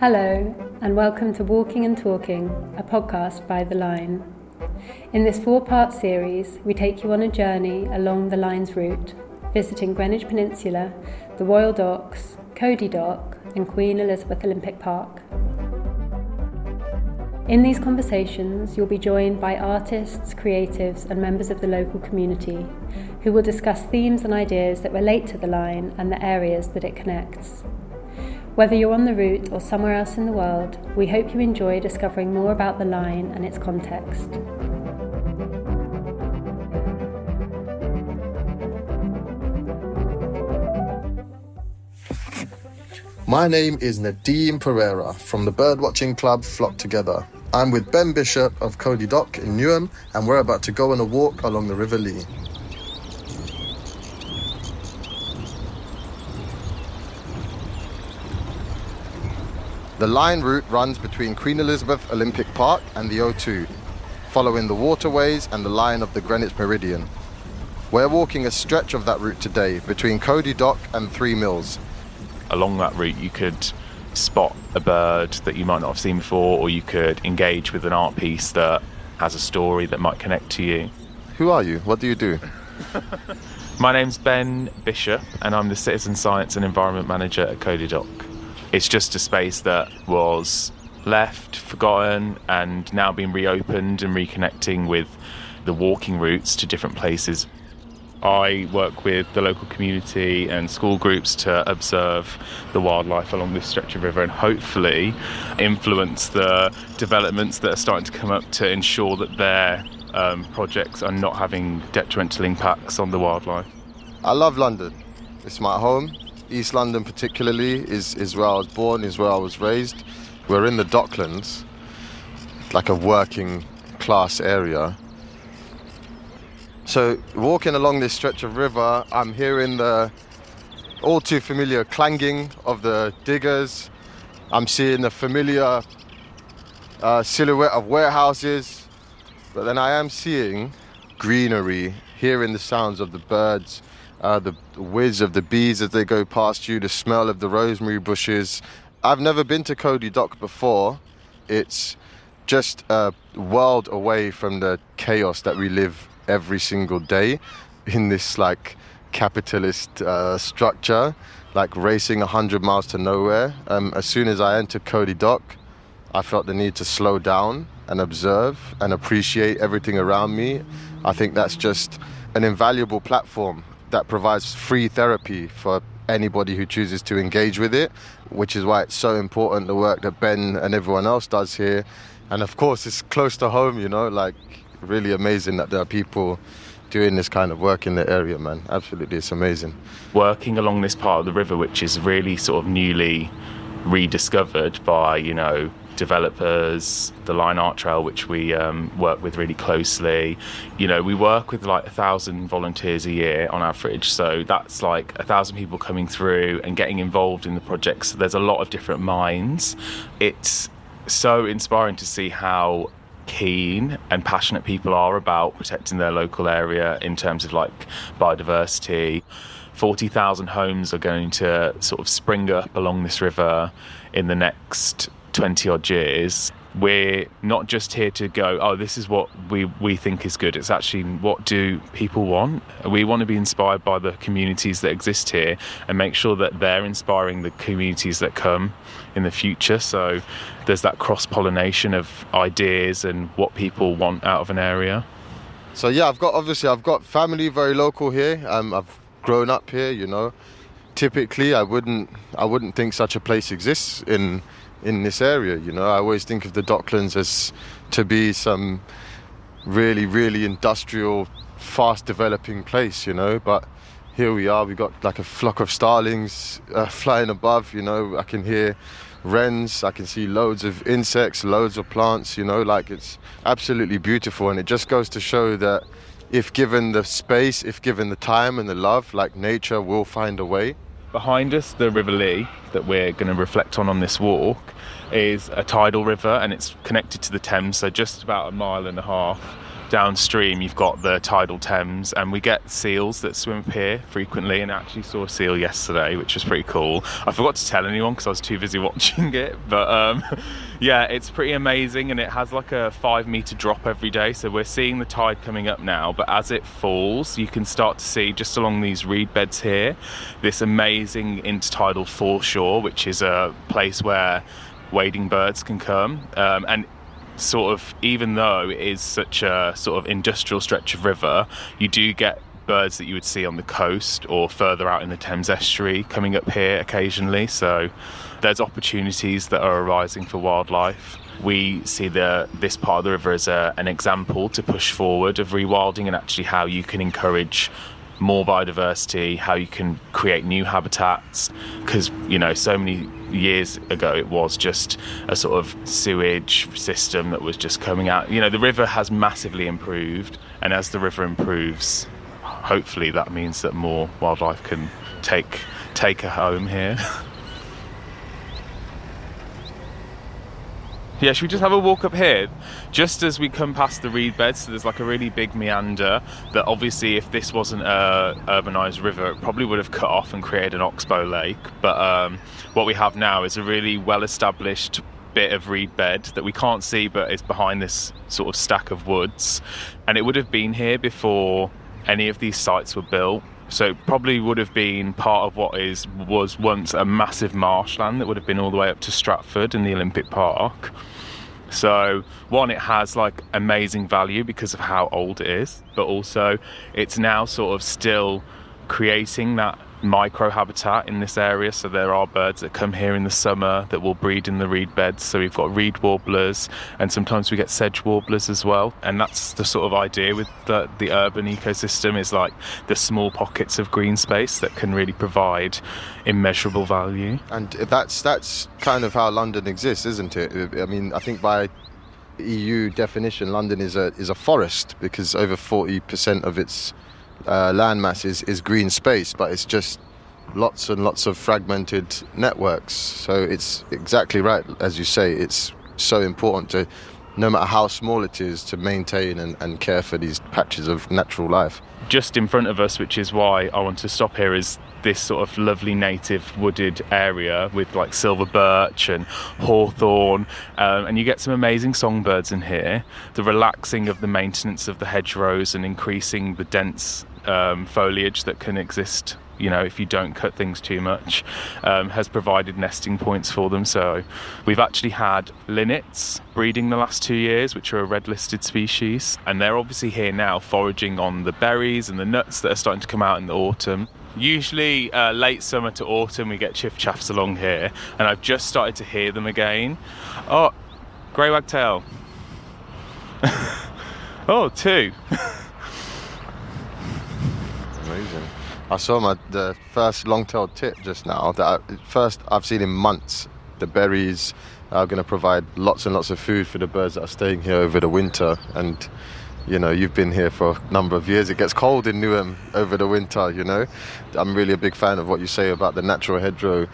Hello, and welcome to Walking and Talking, a podcast by The Line. In this four part series, we take you on a journey along the line's route, visiting Greenwich Peninsula, the Royal Docks, Cody Dock, and Queen Elizabeth Olympic Park. In these conversations, you'll be joined by artists, creatives, and members of the local community who will discuss themes and ideas that relate to the line and the areas that it connects. Whether you're on the route or somewhere else in the world, we hope you enjoy discovering more about the line and its context. My name is Nadeem Perera from the birdwatching club Flock Together. I'm with Ben Bishop of Cody Dock in Newham, and we're about to go on a walk along the River Lee. The line route runs between Queen Elizabeth Olympic Park and the O2, following the waterways and the line of the Greenwich Meridian. We're walking a stretch of that route today between Cody Dock and Three Mills. Along that route, you could spot a bird that you might not have seen before, or you could engage with an art piece that has a story that might connect to you. Who are you? What do you do? My name's Ben Bishop, and I'm the Citizen Science and Environment Manager at Cody Dock. It's just a space that was left, forgotten, and now being reopened and reconnecting with the walking routes to different places. I work with the local community and school groups to observe the wildlife along this stretch of river and hopefully influence the developments that are starting to come up to ensure that their um, projects are not having detrimental impacts on the wildlife. I love London. It's my home. East London, particularly, is, is where I was born, is where I was raised. We're in the Docklands, like a working class area. So, walking along this stretch of river, I'm hearing the all too familiar clanging of the diggers. I'm seeing the familiar uh, silhouette of warehouses. But then I am seeing greenery, hearing the sounds of the birds uh, the whiz of the bees as they go past you, the smell of the rosemary bushes. I've never been to Cody Dock before. It's just a world away from the chaos that we live every single day in this like capitalist uh, structure, like racing 100 miles to nowhere. Um, as soon as I entered Cody Dock, I felt the need to slow down and observe and appreciate everything around me. I think that's just an invaluable platform that provides free therapy for anybody who chooses to engage with it, which is why it's so important the work that Ben and everyone else does here. And of course, it's close to home, you know, like really amazing that there are people doing this kind of work in the area, man. Absolutely, it's amazing. Working along this part of the river, which is really sort of newly rediscovered by, you know, developers, the Line Art Trail, which we um, work with really closely. You know, we work with like a thousand volunteers a year on average, so that's like a thousand people coming through and getting involved in the projects. So there's a lot of different minds. It's so inspiring to see how keen and passionate people are about protecting their local area in terms of like biodiversity. 40,000 homes are going to sort of spring up along this river in the next 20 odd years we're not just here to go oh this is what we we think is good. It's actually what do people want? We want to be inspired by the communities that exist here and make sure that they're inspiring the communities that come in the future. So there's that cross pollination of ideas and what people want out of an area. So yeah i've got obviously i've got family very local here. Um, i've grown up here you know. Typically i wouldn't i wouldn't think such a place exists in in this area. You know, I always think of the Docklands as to be some really, really industrial, fast developing place. You know, but here we are. We've got like a flock of starlings uh, flying above. You know, I can hear wrens. I can see loads of insects, loads of plants. You know, like it's absolutely beautiful, and it just goes to show that. If given the space, if given the time and the love, like nature will find a way. Behind us, the River Lee that we're going to reflect on on this walk is a tidal river and it's connected to the Thames, so just about a mile and a half downstream you've got the tidal Thames, and we get seals that swim up here frequently. And I actually saw a seal yesterday, which was pretty cool. I forgot to tell anyone because I was too busy watching it, but um, yeah, it's pretty amazing, and it has like a five meter drop every day. So we're seeing the tide coming up now, but as it falls, you can start to see just along these reed beds here this amazing intertidal foreshore, which is a place where wading birds can come, um, and sort of even though it is such a sort of industrial stretch of river, you do get birds that you would see on the coast or further out in the Thames estuary coming up here occasionally. So there's opportunities that are arising for wildlife. We see the this part of the river as a, an example to push forward of rewilding and actually how you can encourage more biodiversity, how you can create new habitats. Because, you know, so many years ago it was just a sort of sewage system that was just coming out. You know, the river has massively improved, and as the river improves, hopefully that means that more wildlife can take take a home here. Yeah, should we just have a walk up here? Just as we come past the reed bed, so there's like a really big meander that obviously, if this wasn't a urbanized river, it probably would have cut off and created an oxbow lake. But um, what we have now is a really well established bit of reed bed that we can't see, but it's behind this sort of stack of woods. And it would have been here before any of these sites were built. So probably would have been part of what is was once a massive marshland that would have been all the way up to Stratford in the Olympic Park. So, one, it has like amazing value because of how old it is, but also it's now sort of still creating that micro habitat in this area. So there are birds that come here in the summer that will breed in the reed beds. So we've got reed warblers, and sometimes we get sedge warblers as well. And that's the sort of idea with the, the urban ecosystem is like the small pockets of green space that can really provide immeasurable value. And that's that's kind of how London exists, isn't it? I mean, I think by EU definition, London is a is a forest because over forty percent of its uh, landmass is, is green space, but it's just lots and lots of fragmented networks. So it's exactly right, as you say, it's so important to, no matter how small it is, to maintain and, and care for these patches of natural life. Just in front of us, which is why I want to stop here, is this sort of lovely native wooded area with like silver birch and hawthorn, um, and you get some amazing songbirds in here. The relaxing of the maintenance of the hedgerows and increasing the dense um, foliage that can exist you know if you don't cut things too much um, has provided nesting points for them. So we've actually had linnets breeding the last two years which are a red listed species. And they're obviously here now foraging on the berries and the nuts that are starting to come out in the autumn. Usually uh, late summer to autumn we get chiffchaffs along here. And i've just started to hear them again. Oh grey wagtail. Oh two amazing. I saw my the first long-tailed tit just now. That I, first I've seen in months. The berries are going to provide lots and lots of food for the birds that are staying here over the winter. And you know, you've been here for a number of years. It gets cold in Newham over the winter. You know, I'm really a big fan of what you say about the natural hedgerow,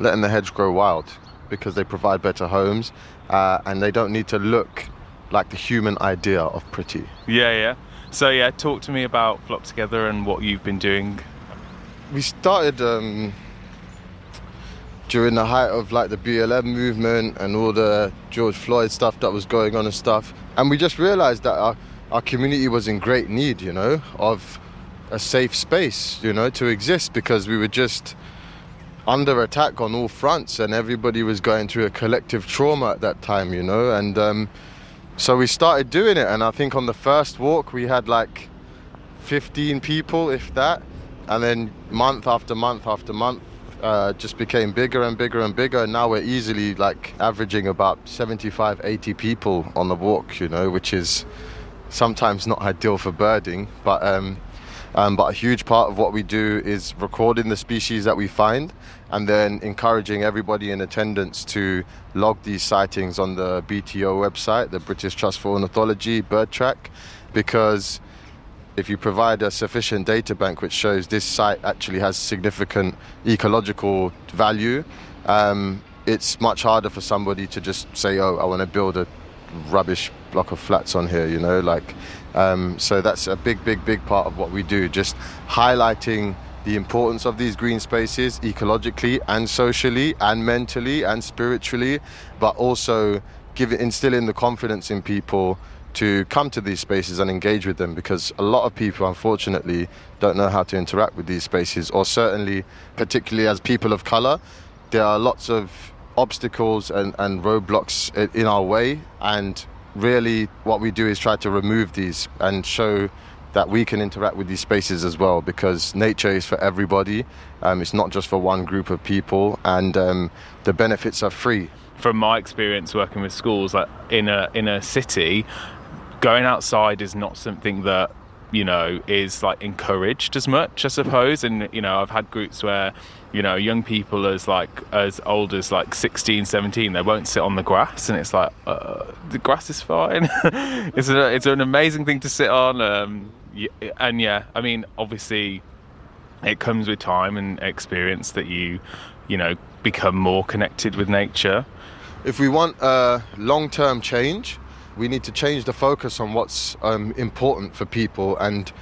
letting the hedge grow wild because they provide better homes uh, and they don't need to look like the human idea of pretty. Yeah, yeah. So yeah, talk to me about Flock Together and what you've been doing. We started um, during the height of like the BLM movement and all the George Floyd stuff that was going on and stuff, and we just realised that our our community was in great need, you know, of a safe space, you know, to exist because we were just under attack on all fronts and everybody was going through a collective trauma at that time, you know, and. Um, so we started doing it, and I think on the first walk we had like 15 people, if that, and then month after month after month, uh, just became bigger and bigger and bigger. And now we're easily like averaging about 75, 80 people on the walk, you know, which is sometimes not ideal for birding, but um, um, but a huge part of what we do is recording the species that we find and then encouraging everybody in attendance to log these sightings on the BTO website, the British Trust for Ornithology Bird Track, because if you provide a sufficient data bank which shows this site actually has significant ecological value, um, it's much harder for somebody to just say, oh, I want to build a rubbish block of flats on here, you know, like, um, so that's a big, big, big part of what we do, just highlighting the importance of these green spaces ecologically and socially and mentally and spiritually, but also give instilling the confidence in people to come to these spaces and engage with them because a lot of people unfortunately don't know how to interact with these spaces or certainly particularly as people of color there are lots of obstacles and, and roadblocks in our way. And really what we do is try to remove these and show that we can interact with these spaces as well because nature is for everybody. Um, it's not just for one group of people. And um, the benefits are free. From my experience working with schools like in a in a city going outside is not something that you know is like encouraged as much i suppose. And you know i've had groups where you know young people as like as old as like 16 17 they won't sit on the grass. And it's like uh, the grass is fine. It's, a, it's an amazing thing to sit on um, and yeah i mean obviously it comes with time and experience that you you know become more connected with nature. If we want a long-term change we need to change the focus on what's um, important for people and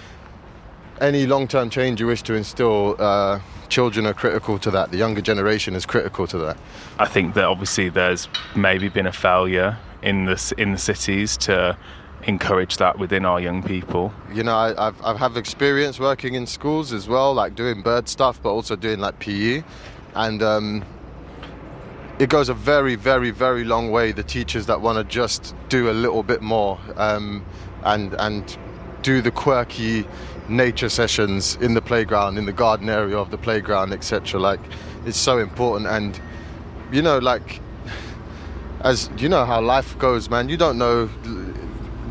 any long-term change you wish to instill uh, children are critical to that. The younger generation is critical to that. I think that obviously there's maybe been a failure in the in the cities to encourage that within our young people. You know I, have I've have experience working in schools as well like doing bird stuff but also doing like pe and um, it goes a very, very, very long way. The teachers that want to just do a little bit more um, and and do the quirky nature sessions in the playground, in the garden area of the playground, etc. Like it's so important, and you know, like as you know how life goes, man. You don't know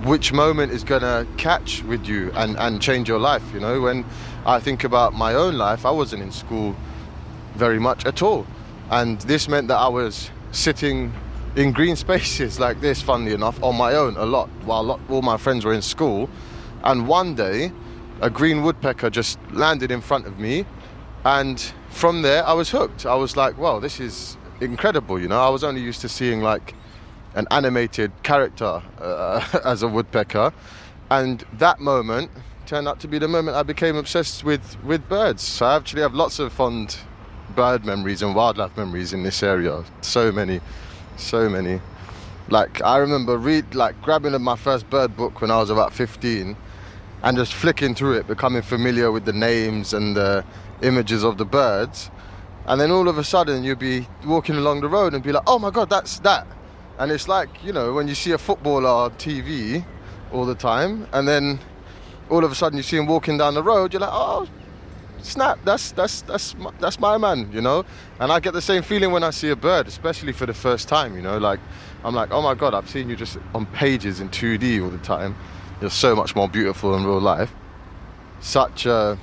which moment is gonna catch with you and and change your life. You know, when I think about my own life, I wasn't in school very much at all and this meant that I was sitting in green spaces like this, funnily enough, on my own a lot while all my friends were in school. And one day, a green woodpecker just landed in front of me, and from there, I was hooked. I was like, wow, this is incredible," you know. I was only used to seeing like an animated character uh, as a woodpecker, and that moment turned out to be the moment I became obsessed with with birds. So I actually have lots of fond bird memories and wildlife memories in this area. So many, so many. Like I remember read like grabbing my first bird book when I was about 15 and just flicking through it, becoming familiar with the names and the images of the birds. And then all of a sudden you'd be walking along the road and be like, oh my god, that's that. And it's like, you know, when you see a footballer on TV all the time, and then all of a sudden you see him walking down the road, you're like, oh snap, that's that's that's that's my man, you know. And I get the same feeling when I see a bird, especially for the first time, you know. Like I'm like, oh my god, I've seen you just on pages in 2D all the time. You're so much more beautiful in real life. Such a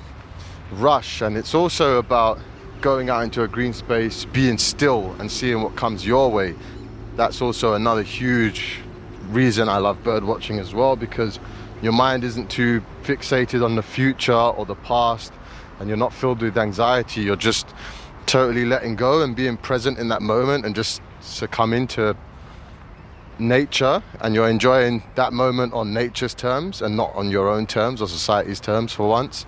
rush, and it's also about going out into a green space, being still, and seeing what comes your way. That's also another huge reason I love bird watching as well because your mind isn't too fixated on the future or the past and you're not filled with anxiety. You're just totally letting go and being present in that moment and just succumbing to nature and you're enjoying that moment on nature's terms and not on your own terms or society's terms for once.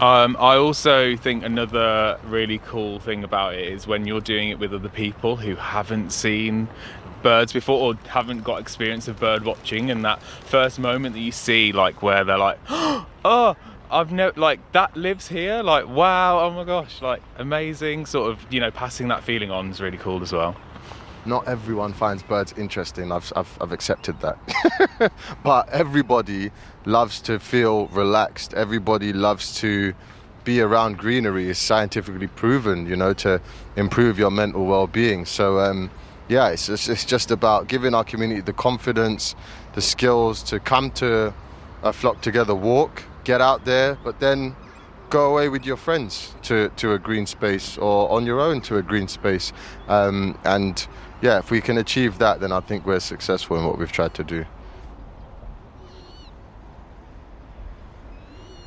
Um, I also think another really cool thing about it is when you're doing it with other people who haven't seen birds before or haven't got experience of bird watching and that first moment that you see like where they're like oh I've never like that lives here. Like wow, oh my gosh, like amazing. Sort of you know passing that feeling on is really cool as well. Not everyone finds birds interesting. I've I've, I've accepted that, but everybody loves to feel relaxed. Everybody loves to be around greenery. Is scientifically proven, you know, to improve your mental well-being. So. Um, yeah, it's just, it's just about giving our community the confidence, the skills to come to a flock together walk, get out there, but then go away with your friends to, to a green space or on your own to a green space. Um, and yeah, if we can achieve that, then I think we're successful in what we've tried to do.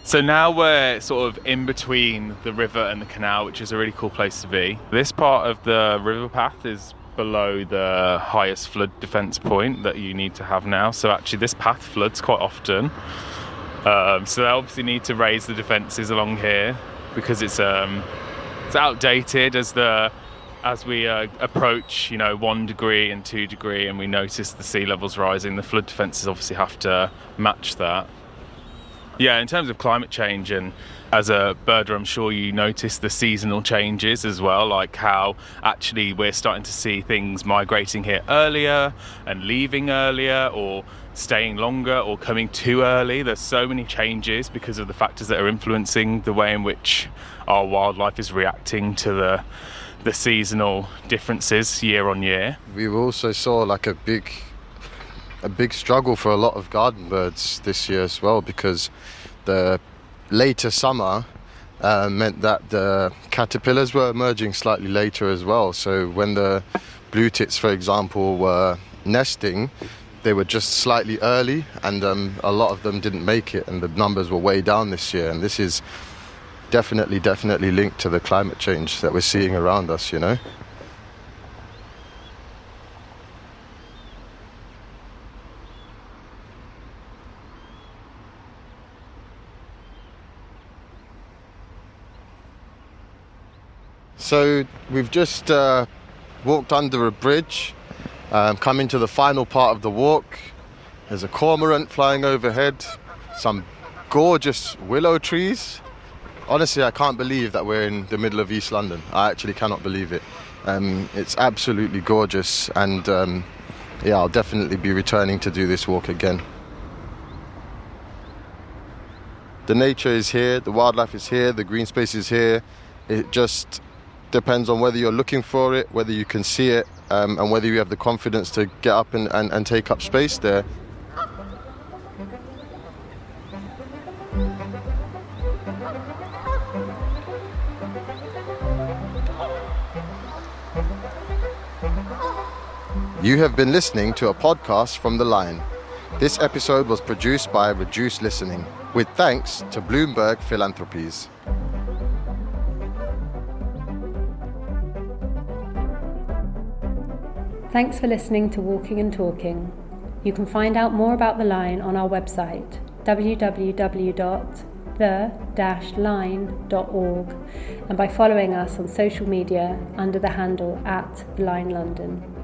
So now we're sort of in between the river and the canal, which is a really cool place to be. This part of the river path is below the highest flood defence point that you need to have now. So actually, this path floods quite often. Um, so they obviously need to raise the defences along here because it's um, it's outdated as the as we uh, approach, you know, one degree and two degree, and we notice the sea levels rising. The flood defences obviously have to match that. Yeah, in terms of climate change and as a birder, I'm sure you notice the seasonal changes as well, like how actually we're starting to see things migrating here earlier and leaving earlier, or staying longer or coming too early. There's so many changes because of the factors that are influencing the way in which our wildlife is reacting to the the seasonal differences year on year. We also saw like a big a big struggle for a lot of garden birds this year as well because the later summer uh, meant that the caterpillars were emerging slightly later as well. So when the blue tits, for example, were nesting, they were just slightly early, and um, a lot of them didn't make it, and the numbers were way down this year. And this is definitely, definitely linked to the climate change that we're seeing around us, you know. So we've just uh, walked under a bridge, um, coming to the final part of the walk. There's a cormorant flying overhead, some gorgeous willow trees. Honestly, I can't believe that we're in the middle of East London. I actually cannot believe it. Um, it's absolutely gorgeous, and um, yeah, I'll definitely be returning to do this walk again. The nature is here, the wildlife is here, the green space is here. It just depends on whether you're looking for it, whether you can see it, um, and whether you have the confidence to get up and, and, and take up space there. You have been listening to a podcast from The Line. This episode was produced by Reduced Listening, with thanks to Bloomberg Philanthropies. Thanks for listening to Walking and Talking. You can find out more about The Line on our website www.the-line.org and by following us on social media under the handle at The Line London.